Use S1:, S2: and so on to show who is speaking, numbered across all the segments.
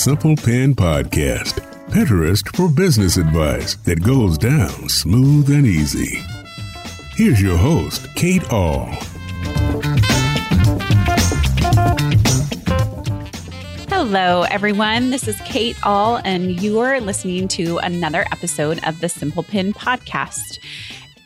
S1: Simple Pin Podcast, Pinterest for business advice that goes down smooth and easy. Here's your host, Kate Ahl.
S2: Hello, everyone. This is Kate Ahl, and you're listening to another episode of the Simple Pin Podcast.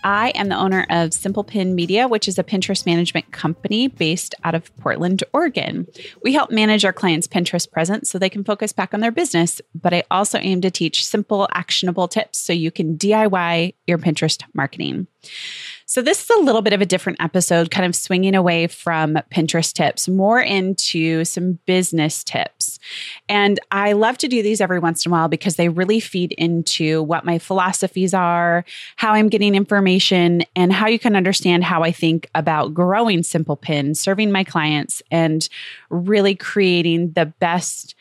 S2: I am the owner of Simple Pin Media, which is a Pinterest management company based out of Portland, Oregon. We help manage our clients' Pinterest presence so they can focus back on their business, but I also aim to teach simple, actionable tips so you can DIY your Pinterest marketing. So, this is a little bit of a different episode, kind of swinging away from Pinterest tips, more into some business tips. And I love to do these every once in a while because they really feed into what my philosophies are, how I'm getting information, and how you can understand how I think about growing Simple Pin, serving my clients, and really creating the best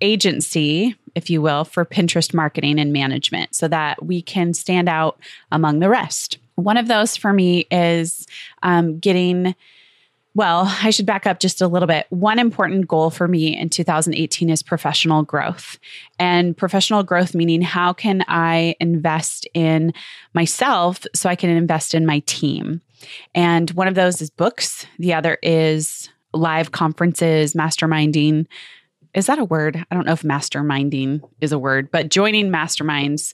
S2: agency, if you will, for Pinterest marketing and management so that we can stand out among the rest. One of those for me is um, getting. Well, I should back up just a little bit. One important goal for me in 2018 is professional growth. And professional growth meaning how can I invest in myself so I can invest in my team? And one of those is books, the other is live conferences, masterminding. Is that a word? I don't know if masterminding is a word, but joining masterminds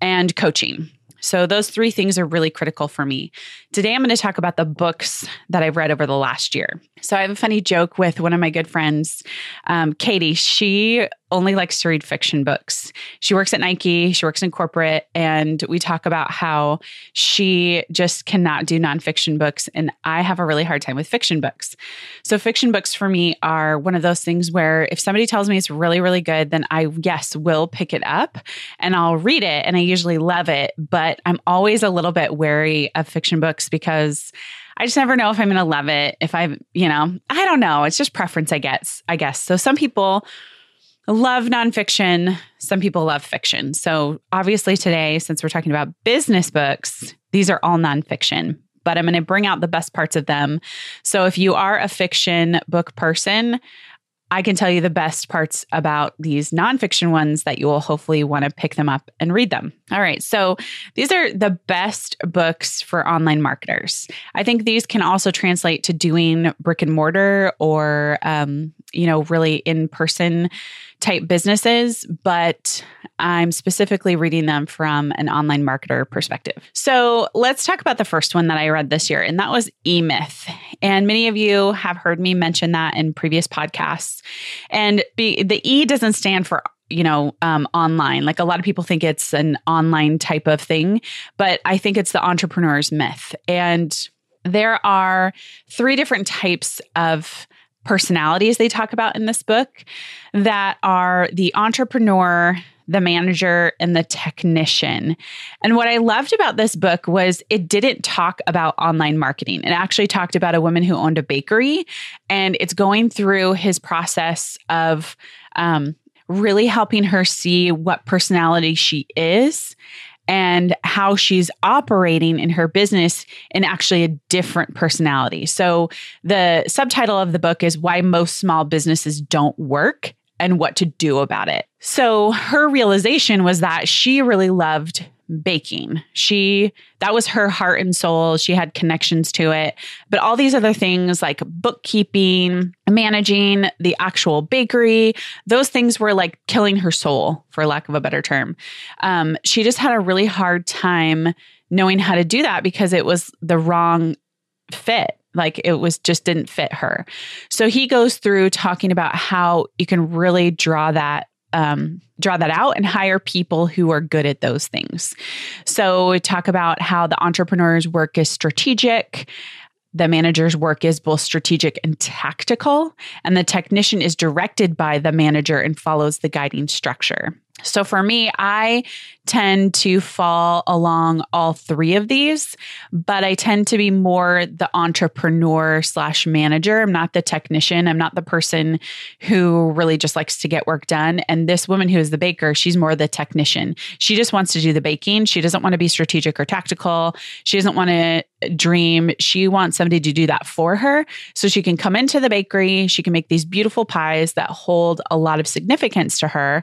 S2: and coaching. So, those three things are really critical for me. Today, I'm going to talk about the books that I've read over the last year. So, I have a funny joke with one of my good friends, um, Katie. She only likes to read fiction books. She works at Nike, she works in corporate, and we talk about how she just cannot do nonfiction books. And I have a really hard time with fiction books. So, fiction books for me are one of those things where if somebody tells me it's really, really good, then I, yes, will pick it up and I'll read it. And I usually love it. But I'm always a little bit wary of fiction books because I just never know if I'm going to love it. If I, you know, I don't know. It's just preference, I guess. I guess. So some people love nonfiction. Some people love fiction. So, obviously, today, since we're talking about business books, these are all nonfiction, but I'm going to bring out the best parts of them. So, if you are a fiction book person, I can tell you the best parts about these nonfiction ones that you will hopefully want to pick them up and read them. All right. So these are the best books for online marketers. I think these can also translate to doing brick and mortar or, um, you know, really in person type businesses, but I'm specifically reading them from an online marketer perspective. So let's talk about the first one that I read this year, and that was E Myth. And many of you have heard me mention that in previous podcasts. And be, the E doesn't stand for you know um, online like a lot of people think it's an online type of thing but i think it's the entrepreneur's myth and there are three different types of personalities they talk about in this book that are the entrepreneur, the manager, and the technician. And what I loved about this book was it didn't talk about online marketing. It actually talked about a woman who owned a bakery, and it's going through his process of um, really helping her see what personality she is and how she's operating in her business in actually a different personality. So, the subtitle of the book is Why Most Small Businesses Don't Work and What to Do About It. So, her realization was that she really loved baking. She that was her heart and soul. She had connections to it. But all these other things like bookkeeping, managing the actual bakery, those things were like killing her soul, for lack of a better term. Um, she just had a really hard time knowing how to do that because it was the wrong fit like it was just didn't fit her so he goes through talking about how you can really draw that um, draw that out and hire people who are good at those things. So, we talk about how the entrepreneur's work is strategic. The manager's work is both strategic and tactical, and the technician is directed by the manager and follows the guiding structure. So for me, I tend to fall along all three of these, but I tend to be more the entrepreneur slash manager. I'm not the technician. I'm not the person who really just likes to get work done. And this woman who is the baker, she's more the technician. She just wants to do the baking. She doesn't want to be strategic or tactical. She doesn't want to dream. She wants somebody to do that for her so she can come into the bakery. She can make these beautiful pies that hold a lot of significance to her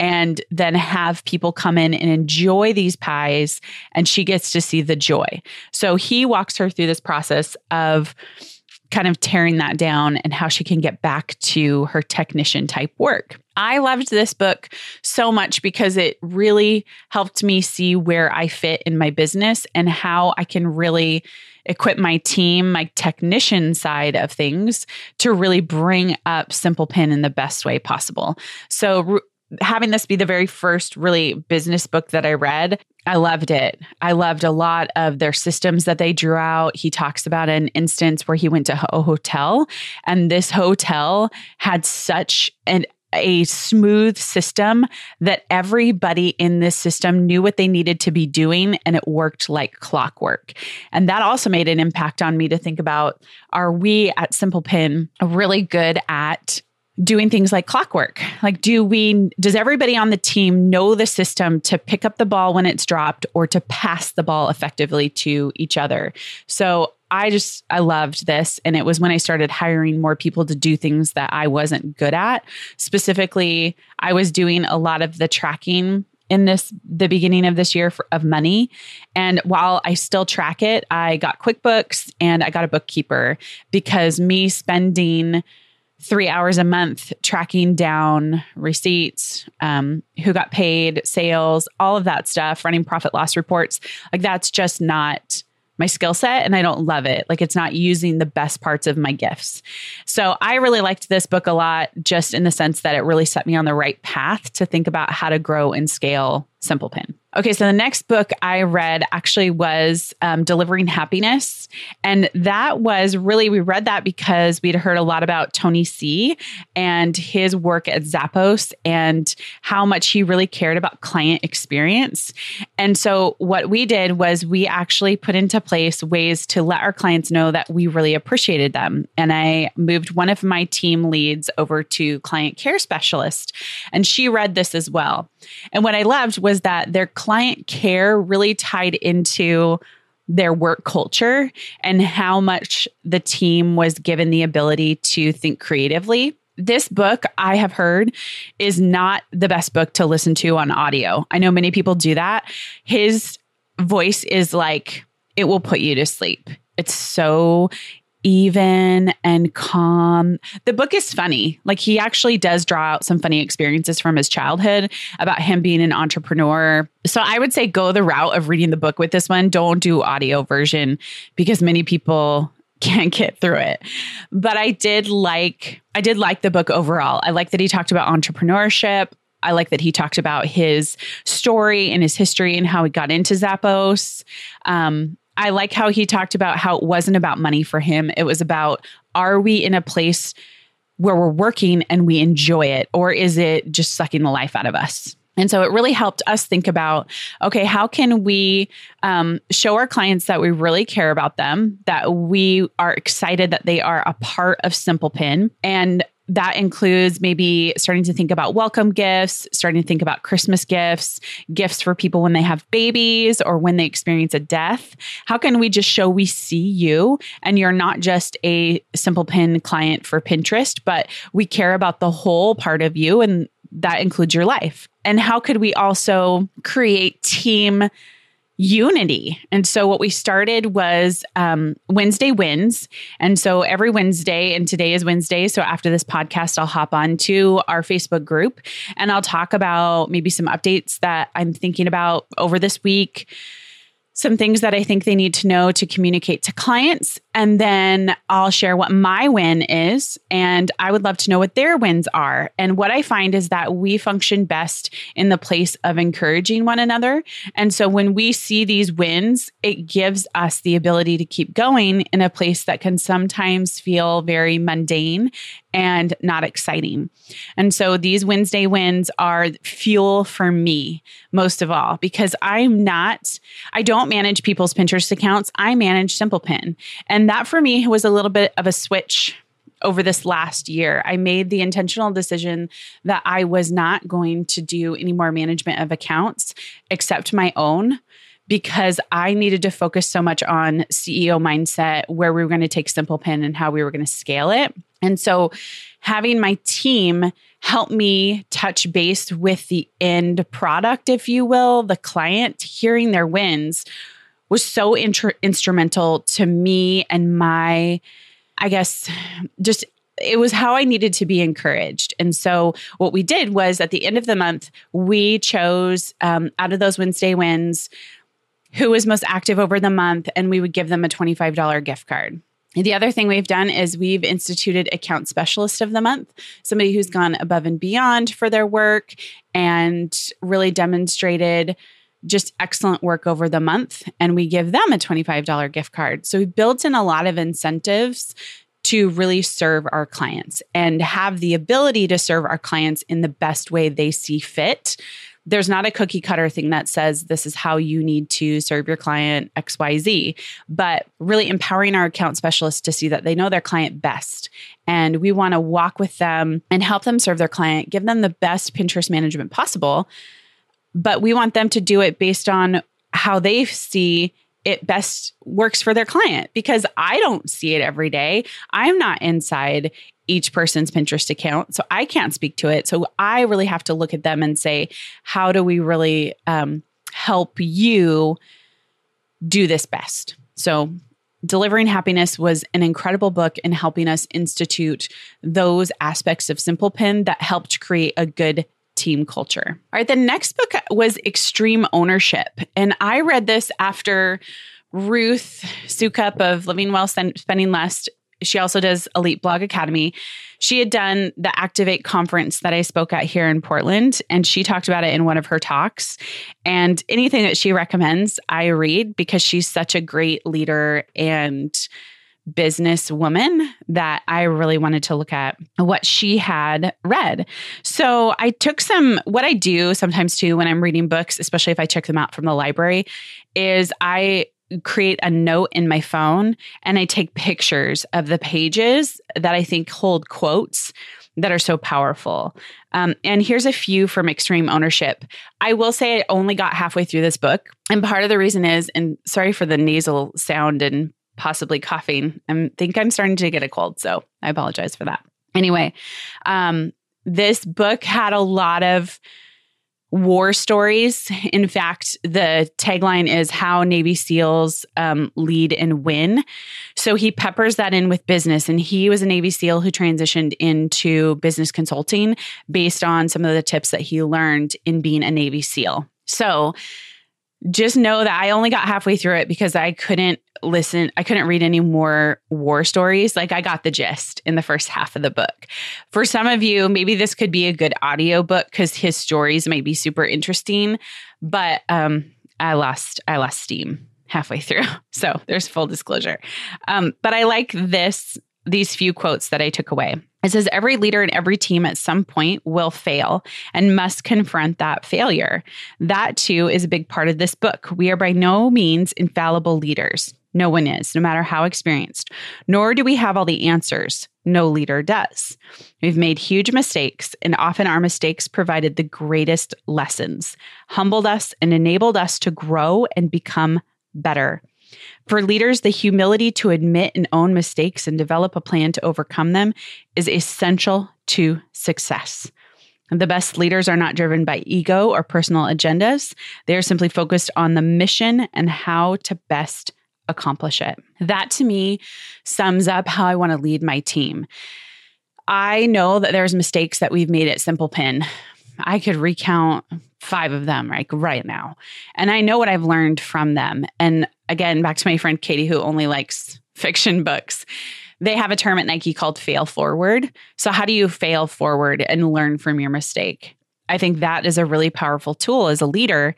S2: and then have people come in and enjoy these pies. And she gets to see the joy. So he walks her through this process of kind of tearing that down and how she can get back to her technician type work. I loved this book so much because it really helped me see where I fit in my business and how I can really equip my team, my technician side of things to really bring up Simple Pin in the best way possible. So, having this be the very first really business book that I read, I loved it. I loved a lot of their systems that they drew out. He talks about an instance where he went to a hotel, and this hotel had such an a smooth system that everybody in this system knew what they needed to be doing and it worked like clockwork. And that also made an impact on me to think about are we at Simple Pin really good at doing things like clockwork. Like, do we, does everybody on the team know the system to pick up the ball when it's dropped or to pass the ball effectively to each other? So, I just, I loved this. And it was when I started hiring more people to do things that I wasn't good at. Specifically, I was doing a lot of the tracking in this the beginning of this year for, of money and while i still track it i got quickbooks and i got a bookkeeper because me spending three hours a month tracking down receipts, um, who got paid, sales, all of that stuff, running profit loss reports. Like that's just not my skill set and I don't love it. Like it's not using the best parts of my gifts. So I really liked this book a lot, just in the sense that it really set me on the right path to think about how to grow and scale Simple Pin. Okay, so the next book I read actually was um, Delivering Happiness. And that was really, we read that because we'd heard a lot about Tony C and his work at Zappos and how much he really cared about client experience. And so what we did was we actually put into place ways to let our clients know that we really appreciated them. And I moved one of my team leads over to client care specialist, and she read this as well. And what I loved was that their client care really tied into their work culture and how much the team was given the ability to think creatively. This book, I have heard, is not the best book to listen to on audio. I know many people do that. His voice is like, it will put you to sleep. It's so even and calm. The book is funny. Like he actually does draw out some funny experiences from his childhood about him being an entrepreneur. So I would say go the route of reading the book with this one. Don't do audio version because many people can't get through it. But I did like I did like the book overall. I like that he talked about entrepreneurship. I like that he talked about his story and his history and how he got into Zappos. Um, I like how he talked about how it wasn't about money for him. It was about are we in a place where we're working and we enjoy it, or is it just sucking the life out of us? And so it really helped us think about okay, how can we um, show our clients that we really care about them, that we are excited that they are a part of Simple Pin, and that includes maybe starting to think about welcome gifts, starting to think about Christmas gifts, gifts for people when they have babies or when they experience a death. How can we just show we see you and you're not just a simple pin client for Pinterest, but we care about the whole part of you and that includes your life? And how could we also create team unity. And so what we started was um, Wednesday wins. And so every Wednesday, and today is Wednesday. So after this podcast, I'll hop on to our Facebook group and I'll talk about maybe some updates that I'm thinking about over this week some things that I think they need to know to communicate to clients. And then I'll share what my win is. And I would love to know what their wins are. And what I find is that we function best in the place of encouraging one another. And so when we see these wins, it gives us the ability to keep going in a place that can sometimes feel very mundane and not exciting. And so these Wednesday wins are fuel for me most of all because I'm not, I don't manage people's Pinterest accounts. I manage Simple Pin. And that for me was a little bit of a switch over this last year. I made the intentional decision that I was not going to do any more management of accounts except my own because I needed to focus so much on CEO mindset, where we were going to take Simple Pin and how we were going to scale it. And so having my team help me touch base with the end product, if you will, the client, hearing their wins was so instrumental to me and my, I guess, just it was how I needed to be encouraged. And so what we did was at the end of the month, we chose um, out of those Wednesday wins who was most active over the month, and we would give them a $25 gift card. The other thing we've done is we've instituted account specialist of the month, somebody who's gone above and beyond for their work and really demonstrated just excellent work over the month. And we give them a $25 gift card. So we built in a lot of incentives to really serve our clients and have the ability to serve our clients in the best way they see fit there's not a cookie cutter thing that says this is how you need to serve your client XYZ, but really empowering our account specialists to see that they know their client best. And we want to walk with them and help them serve their client, give them the best Pinterest management possible. But we want them to do it based on how they see it best works for their client because I don't see it every day. I'm not inside each person's Pinterest account. So I can't speak to it. So I really have to look at them and say, how do we really um, help you do this best? So Delivering Happiness was an incredible book in helping us institute those aspects of Simple Pin that helped create a good team culture. All right, the next book was Extreme Ownership. And I read this after Ruth Soukup of Living Well, Spending Less she also does Elite Blog Academy. She had done the Activate conference that I spoke at here in Portland, and she talked about it in one of her talks. And anything that she recommends, I read because she's such a great leader and business woman that I really wanted to look at what she had read. So I took some, what I do sometimes too when I'm reading books, especially if I check them out from the library, is I create a note in my phone and I take pictures of the pages that I think hold quotes that are so powerful. Um, and here's a few from Extreme Ownership. I will say I only got halfway through this book. And part of the reason is, and sorry for the nasal sound and possibly coughing, I think I'm starting to get a cold. So I apologize for that. Anyway, um, this book had a lot of war stories. In fact, the tagline is How Navy SEALs um, Lead and Win. So he peppers that in with business. And he was a Navy SEAL who transitioned into business consulting based on some of the tips that he learned in being a Navy SEAL. So just know that I only got halfway through it because I couldn't listen, I couldn't read any more war stories. Like I got the gist in the first half of the book. For some of you, maybe this could be a good audio book because his stories might be super interesting, but um, I lost I lost steam halfway through. So there's full disclosure. Um, but I like this these few quotes that I took away. It says every leader and every team at some point will fail and must confront that failure. That too is a big part of this book. We are by no means infallible leaders. No one is, no matter how experienced. Nor do we have all the answers. No leader does. We've made huge mistakes, and often our mistakes provided the greatest lessons, humbled us, and enabled us to grow and become better. For leaders, the humility to admit and own mistakes and develop a plan to overcome them is essential to success. The best leaders are not driven by ego or personal agendas. They are simply focused on the mission and how to best accomplish it. That to me sums up how I want to lead my team. I know that there's mistakes that we've made at Simple Pin. I could recount five of them like right now. And I know what I've learned from them. And again, back to my friend Katie, who only likes fiction books. They have a term at Nike called fail forward. So, how do you fail forward and learn from your mistake? I think that is a really powerful tool as a leader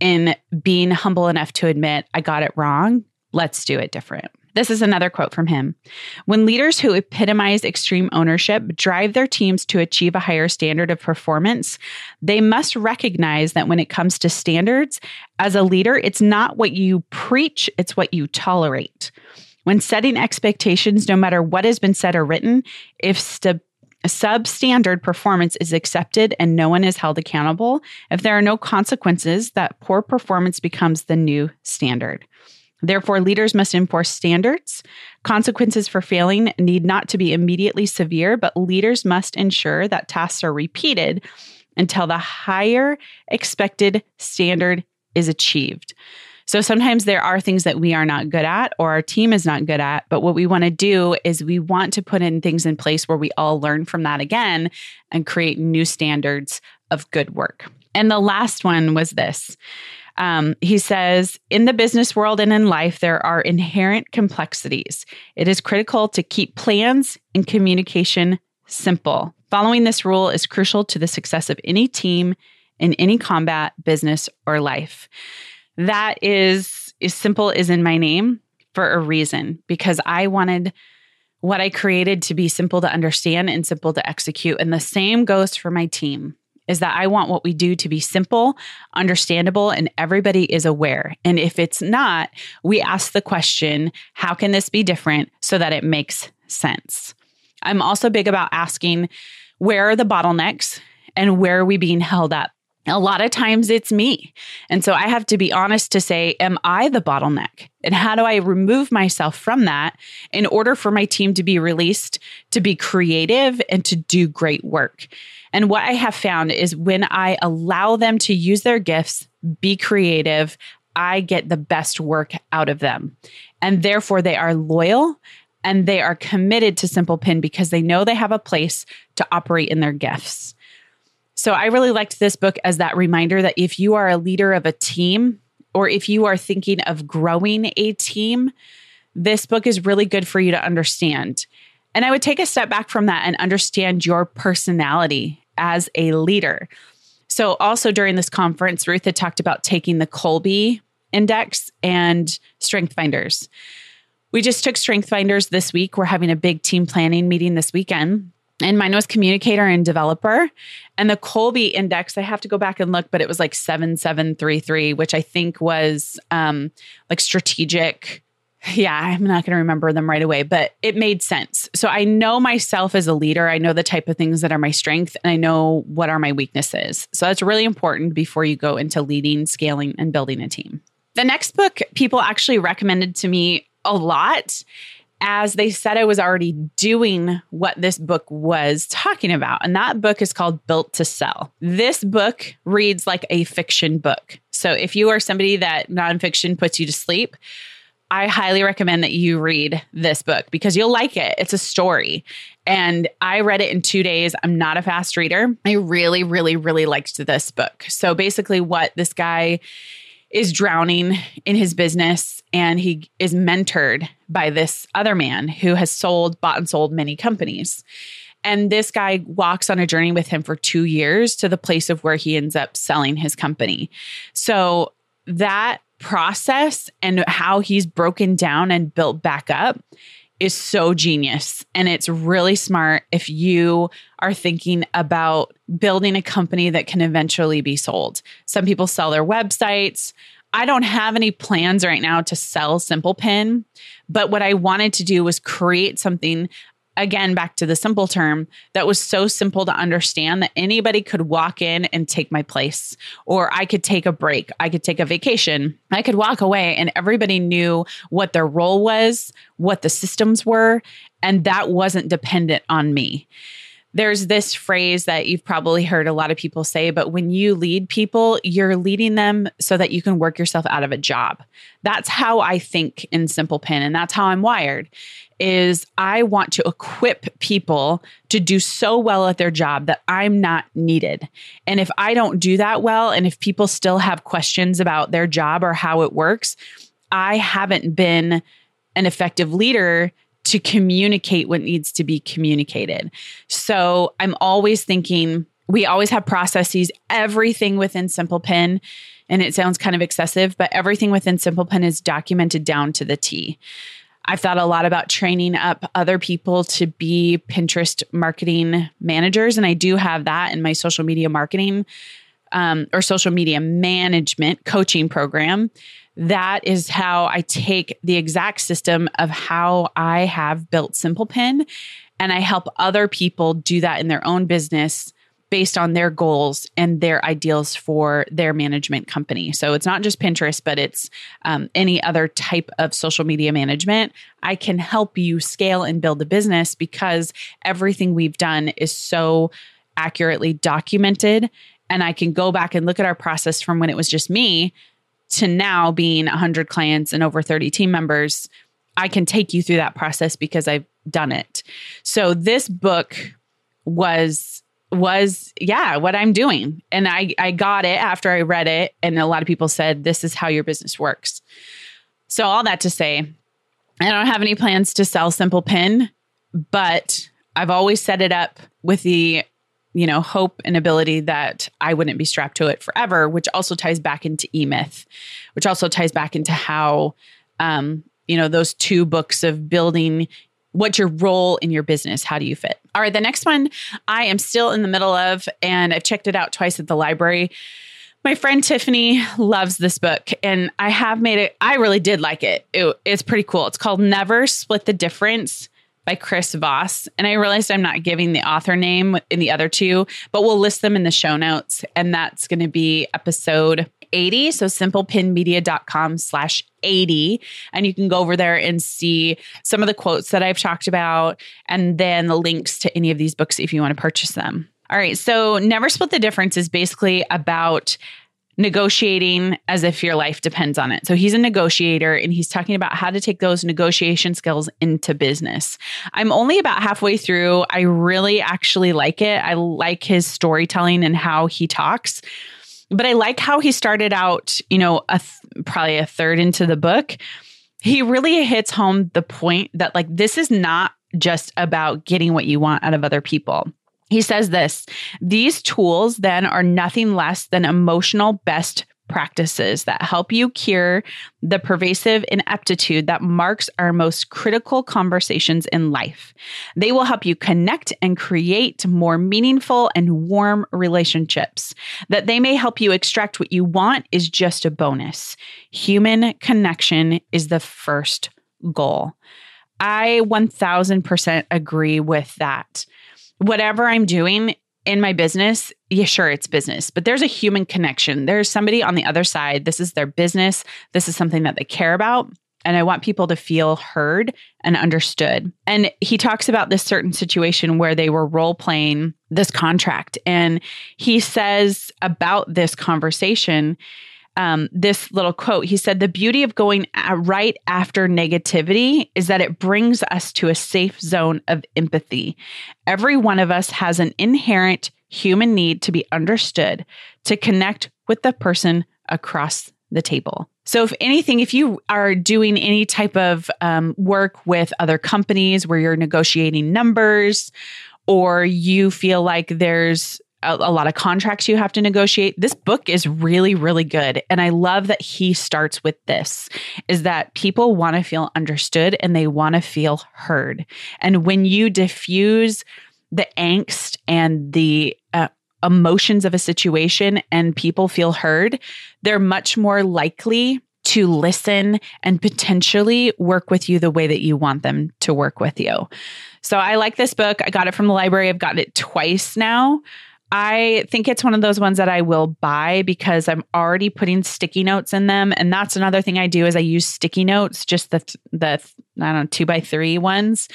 S2: in being humble enough to admit, I got it wrong. Let's do it different. This is another quote from him. When leaders who epitomize extreme ownership drive their teams to achieve a higher standard of performance, they must recognize that when it comes to standards, as a leader, it's not what you preach, it's what you tolerate. When setting expectations, no matter what has been said or written, if st- substandard performance is accepted and no one is held accountable, if there are no consequences, that poor performance becomes the new standard. Therefore, leaders must enforce standards. Consequences for failing need not to be immediately severe, but leaders must ensure that tasks are repeated until the higher expected standard is achieved. So sometimes there are things that we are not good at or our team is not good at. But what we want to do is we want to put in things in place where we all learn from that again and create new standards of good work. And the last one was this um, he says, in the business world and in life, there are inherent complexities. It is critical to keep plans and communication simple. Following this rule is crucial to the success of any team in any combat, business, or life. That is as simple as in my name for a reason, because I wanted what I created to be simple to understand and simple to execute. And the same goes for my team is that I want what we do to be simple, understandable, and everybody is aware. And if it's not, we ask the question, how can this be different so that it makes sense? I'm also big about asking, where are the bottlenecks and where are we being held up? A lot of times it's me. And so I have to be honest to say, am I the bottleneck? And how do I remove myself from that in order for my team to be released, to be creative, and to do great work? And what I have found is when I allow them to use their gifts, be creative, I get the best work out of them. And therefore, they are loyal and they are committed to Simple Pin because they know they have a place to operate in their gifts. So I really liked this book as that reminder that if you are a leader of a team or if you are thinking of growing a team, this book is really good for you to understand. And I would take a step back from that and understand your personality as a leader. So, also during this conference, Ruth had talked about taking the Kolbe Index and Strength Finders. We just took Strength Finders this week. We're having a big team planning meeting this weekend. And mine was communicator and developer. And the Kolbe Index, I have to go back and look, but it was like 7733, which I think was um, like strategic yeah, I'm not going to remember them right away, but it made sense. So I know myself as a leader. I know the type of things that are my strength and I know what are my weaknesses. So that's really important before you go into leading, scaling, and building a team. The next book people actually recommended to me a lot as they said I was already doing what this book was talking about. And that book is called Built to Sell. This book reads like a fiction book. So if you are somebody that nonfiction puts you to sleep, I highly recommend that you read this book because you'll like it. It's a story. And I read it in two days. I'm not a fast reader. I really, really, really liked this book. So basically, what this guy is drowning in his business and he is mentored by this other man who has sold, bought and sold many companies. And this guy walks on a journey with him for two years to the place of where he ends up selling his company. So that process and how he's broken down and built back up is so genius. And it's really smart if you are thinking about building a company that can eventually be sold. Some people sell their websites. I don't have any plans right now to sell Simple Pin, but what I wanted to do was create something again back to the simple term that was so simple to understand that anybody could walk in and take my place or i could take a break i could take a vacation i could walk away and everybody knew what their role was what the systems were and that wasn't dependent on me there's this phrase that you've probably heard a lot of people say, but when you lead people, you're leading them so that you can work yourself out of a job. That's how I think in Simple Pin, and that's how I'm wired is I want to equip people to do so well at their job that I'm not needed. And if I don't do that well, and if people still have questions about their job or how it works, I haven't been an effective leader to communicate what needs to be communicated. So I'm always thinking, we always have processes, everything within Simple Pin. And it sounds kind of excessive, but everything within Simple Pin is documented down to the T. I've thought a lot about training up other people to be Pinterest marketing managers. And I do have that in my social media marketing um, or social media management coaching program. That is how I take the exact system of how I have built Simple Pin And I help other people do that in their own business based on their goals and their ideals for their management company. So it's not just Pinterest, but it's um, any other type of social media management. I can help you scale and build a business because everything we've done is so accurately documented. And I can go back and look at our process from when it was just me to now being 100 clients and over 30 team members. I can take you through that process because I've done it. So this book was was yeah what i'm doing and i i got it after i read it and a lot of people said this is how your business works so all that to say i don't have any plans to sell simple pin but i've always set it up with the you know hope and ability that i wouldn't be strapped to it forever which also ties back into e-myth which also ties back into how um you know those two books of building what's your role in your business? How do you fit? All right, the next one I am still in the middle of, and I've checked it out twice at the library. My friend Tiffany loves this book, and I have made it. I really did like it. it. It's pretty cool. It's called Never Split the Difference by Chris Voss. And I realized I'm not giving the author name in the other two, but we'll list them in the show notes. And that's going to be episode 80. So simplepinmedia.com slash 80. And you can go over there and see some of the quotes that I've talked about and then the links to any of these books if you want to purchase them. All right. So Never Split the Difference is basically about negotiating as if your life depends on it. So he's a negotiator and he's talking about how to take those negotiation skills into business. I'm only about halfway through. I really actually like it. I like his storytelling and how he talks. But I like how he started out, you know, a th- probably a third into the book. He really hits home the point that like this is not just about getting what you want out of other people. He says this these tools then are nothing less than emotional best practices that help you cure the pervasive ineptitude that marks our most critical conversations in life. They will help you connect and create more meaningful and warm relationships. That they may help you extract what you want is just a bonus. Human connection is the first goal. I 1000% agree with that whatever I'm doing in my business, yeah, sure, it's business, but there's a human connection. There's somebody on the other side. This is their business. This is something that they care about. And I want people to feel heard and understood. And he talks about this certain situation where they were role playing this contract. And he says about this conversation, um, this little quote. He said, The beauty of going right after negativity is that it brings us to a safe zone of empathy. Every one of us has an inherent human need to be understood, to connect with the person across the table. So, if anything, if you are doing any type of um, work with other companies where you're negotiating numbers, or you feel like there's a, a, lot of contracts you have to negotiate. This book is really, really good. And I love that he starts with this is that people want to feel understood and they want to feel heard. And when you diffuse the angst and the uh, emotions of a situation and people feel heard, they're much more likely to listen and potentially work with you the way that you want them to work with you. So I like this book. I got it from the library. I've gotten it twice now. I think it's one of those ones that I will buy because I'm already putting sticky notes in them. And that's another thing I do is I use sticky notes, just the the I don't know, two by three ones,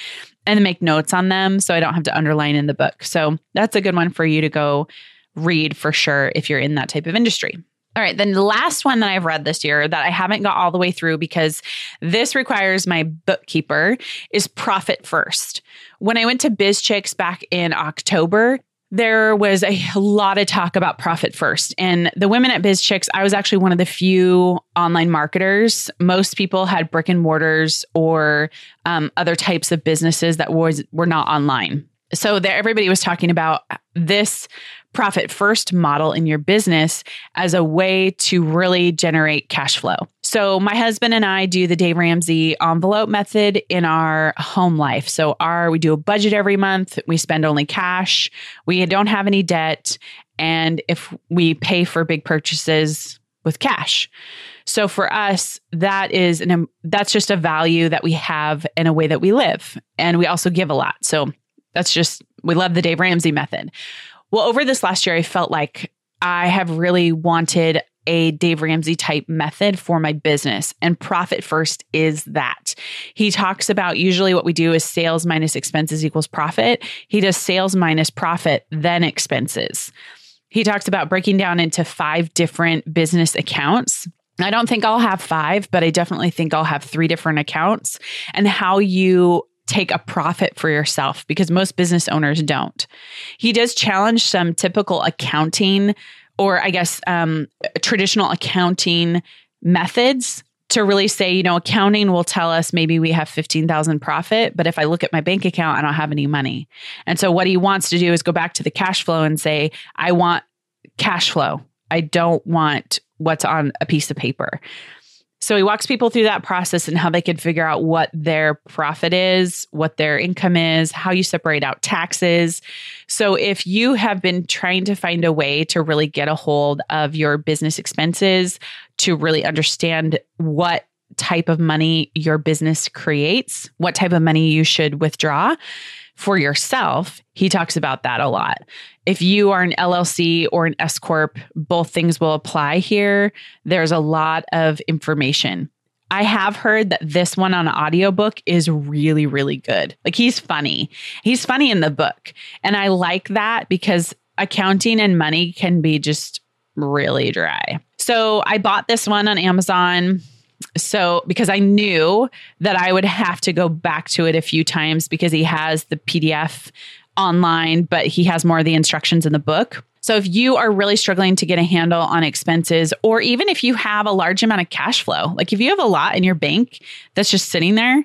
S2: and make notes on them so I don't have to underline in the book. So that's a good one for you to go read for sure if you're in that type of industry. All right, then the last one that I've read this year that I haven't got all the way through because this requires my bookkeeper is Profit First. When I went to BizChix back in October, there was a lot of talk about profit first. And the women at BizChix, I was actually one of the few online marketers. Most people had brick and mortars or um, other types of businesses that was were not online. So there, everybody was talking about this profit first model in your business as a way to really generate cash flow. So, my husband and I do the Dave Ramsey envelope method in our home life. So, our we do a budget every month, we spend only cash, we don't have any debt, and if we pay for big purchases with cash. So for us, that is an that's just a value that we have in a way that we live, and we also give a lot. So That's just, we love the Dave Ramsey method. Well, over this last year, I felt like I have really wanted a Dave Ramsey type method for my business. And profit first is that. He talks about usually what we do is sales minus expenses equals profit. He does sales minus profit, then expenses. He talks about breaking down into five different business accounts. I don't think I'll have five, but I definitely think I'll have three different accounts and how you take a profit for yourself because most business owners don't. He does challenge some typical accounting or I guess um, traditional accounting methods to really say, you know, accounting will tell us maybe we have 15,000 profit, but if I look at my bank account, I don't have any money. And so what he wants to do is go back to the cash flow and say, I want cash flow. I don't want what's on a piece of paper. So he walks people through that process and how they can figure out what their profit is, what their income is, how you separate out taxes. So if you have been trying to find a way to really get a hold of your business expenses, to really understand what type of money your business creates, what type of money you should withdraw, for yourself, he talks about that a lot. If you are an LLC or an S Corp, both things will apply here. There's a lot of information. I have heard that this one on audiobook is really, really good. Like he's funny. He's funny in the book. And I like that because accounting and money can be just really dry. So I bought this one on Amazon so because I knew that I would have to go back to it a few times because he has the PDF online, but he has more of the instructions in the book. So if you are really struggling to get a handle on expenses, or even if you have a large amount of cash flow, like if you have a lot in your bank that's just sitting there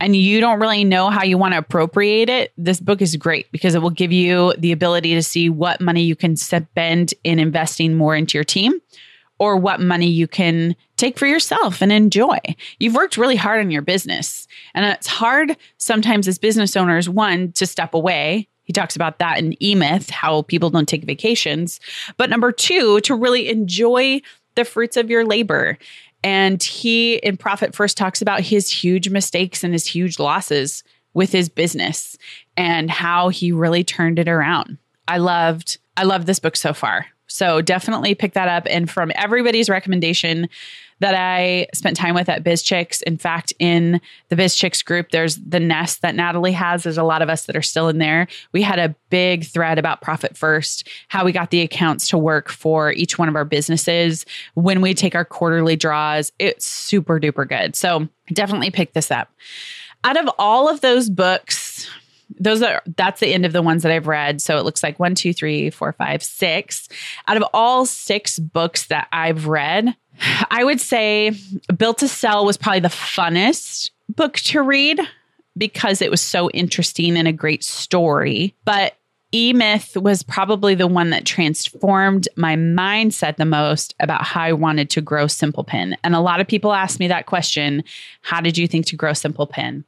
S2: and you don't really know how you want to appropriate it, this book is great because it will give you the ability to see what money you can spend in investing more into your team or what money you can take for yourself and enjoy. You've worked really hard on your business. And it's hard sometimes as business owners, one, to step away. He talks about that in E Myth, how people don't take vacations. But number two, to really enjoy the fruits of your labor. And he in Profit First talks about his huge mistakes and his huge losses with his business and how he really turned it around. I loved I love this book so far. So definitely pick that up. And from everybody's recommendation that I spent time with at BizChix, in fact, in the BizChix group, there's the nest that Natalie has. There's a lot of us that are still in there. We had a big thread about Profit First, how we got the accounts to work for each one of our businesses when we take our quarterly draws. It's super duper good. So definitely pick this up. Out of all of those books, those are that's the end of the ones that I've read. So it looks like one, two, three, four, five, six. Out of all six books that I've read, I would say Built to Sell was probably the funnest book to read because it was so interesting and a great story. But E Myth was probably the one that transformed my mindset the most about how I wanted to grow Simple Pin. And a lot of people ask me that question How did you think to grow Simple Pin?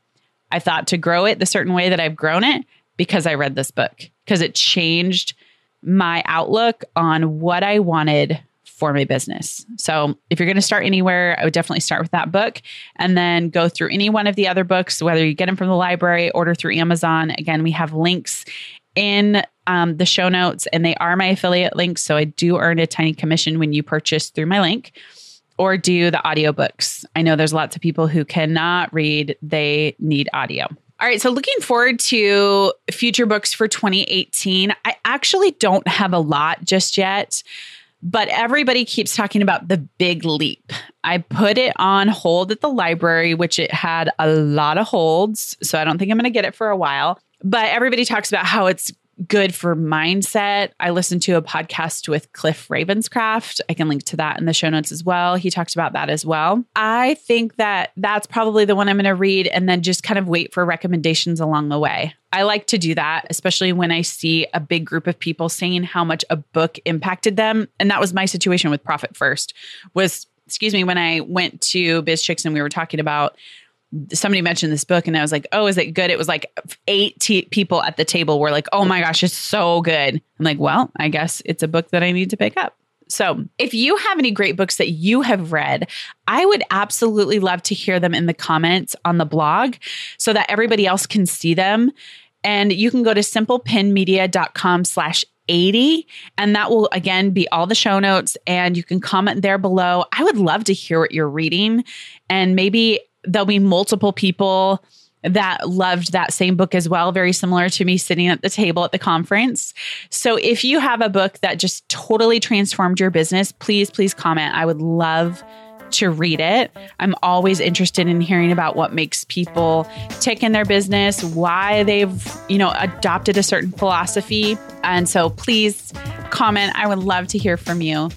S2: I thought to grow it the certain way that I've grown it because I read this book, because it changed my outlook on what I wanted for my business. So, if you're going to start anywhere, I would definitely start with that book and then go through any one of the other books, whether you get them from the library, order through Amazon. Again, we have links in um, the show notes, and they are my affiliate links. So, I do earn a tiny commission when you purchase through my link or do the audiobooks. I know there's lots of people who cannot read, they need audio. All right, so looking forward to future books for 2018. I actually don't have a lot just yet, but everybody keeps talking about the big leap. I put it on hold at the library, which it had a lot of holds. So I don't think I'm going to get it for a while. But everybody talks about how it's good for mindset. I listened to a podcast with Cliff Ravenscraft. I can link to that in the show notes as well. He talked about that as well. I think that that's probably the one I'm going to read and then just kind of wait for recommendations along the way. I like to do that, especially when I see a big group of people saying how much a book impacted them. And that was my situation with Profit First was excuse me, when I went to BizChix and we were talking about somebody mentioned this book and I was like, oh, is it good? It was like eight t- people at the table were like, oh my gosh, it's so good. I'm like, well, I guess it's a book that I need to pick up. So, if you have any great books that you have read, I would absolutely love to hear them in the comments on the blog so that everybody else can see them And you can go to simplepinmedia.com slash 80 and that will again be all the show notes and you can comment there below i would love to hear what you're reading and maybe there'll be multiple people that loved that same book as well, very similar to me sitting at the table at the conference. So if you have a book that just totally transformed your business, please, please comment. I would love to read it. I'm always interested in hearing about what makes people tick in their business, why they've, you know, adopted a certain philosophy. And so please comment. I would love to hear from you.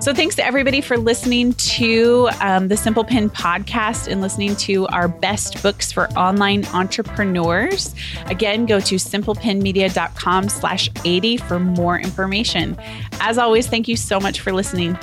S2: So thanks to everybody for listening to um, the Simple Pin podcast and listening to our best books for online entrepreneurs. Again, go to simplepinmedia.com slash 80 for more information. As always, thank you so much for listening.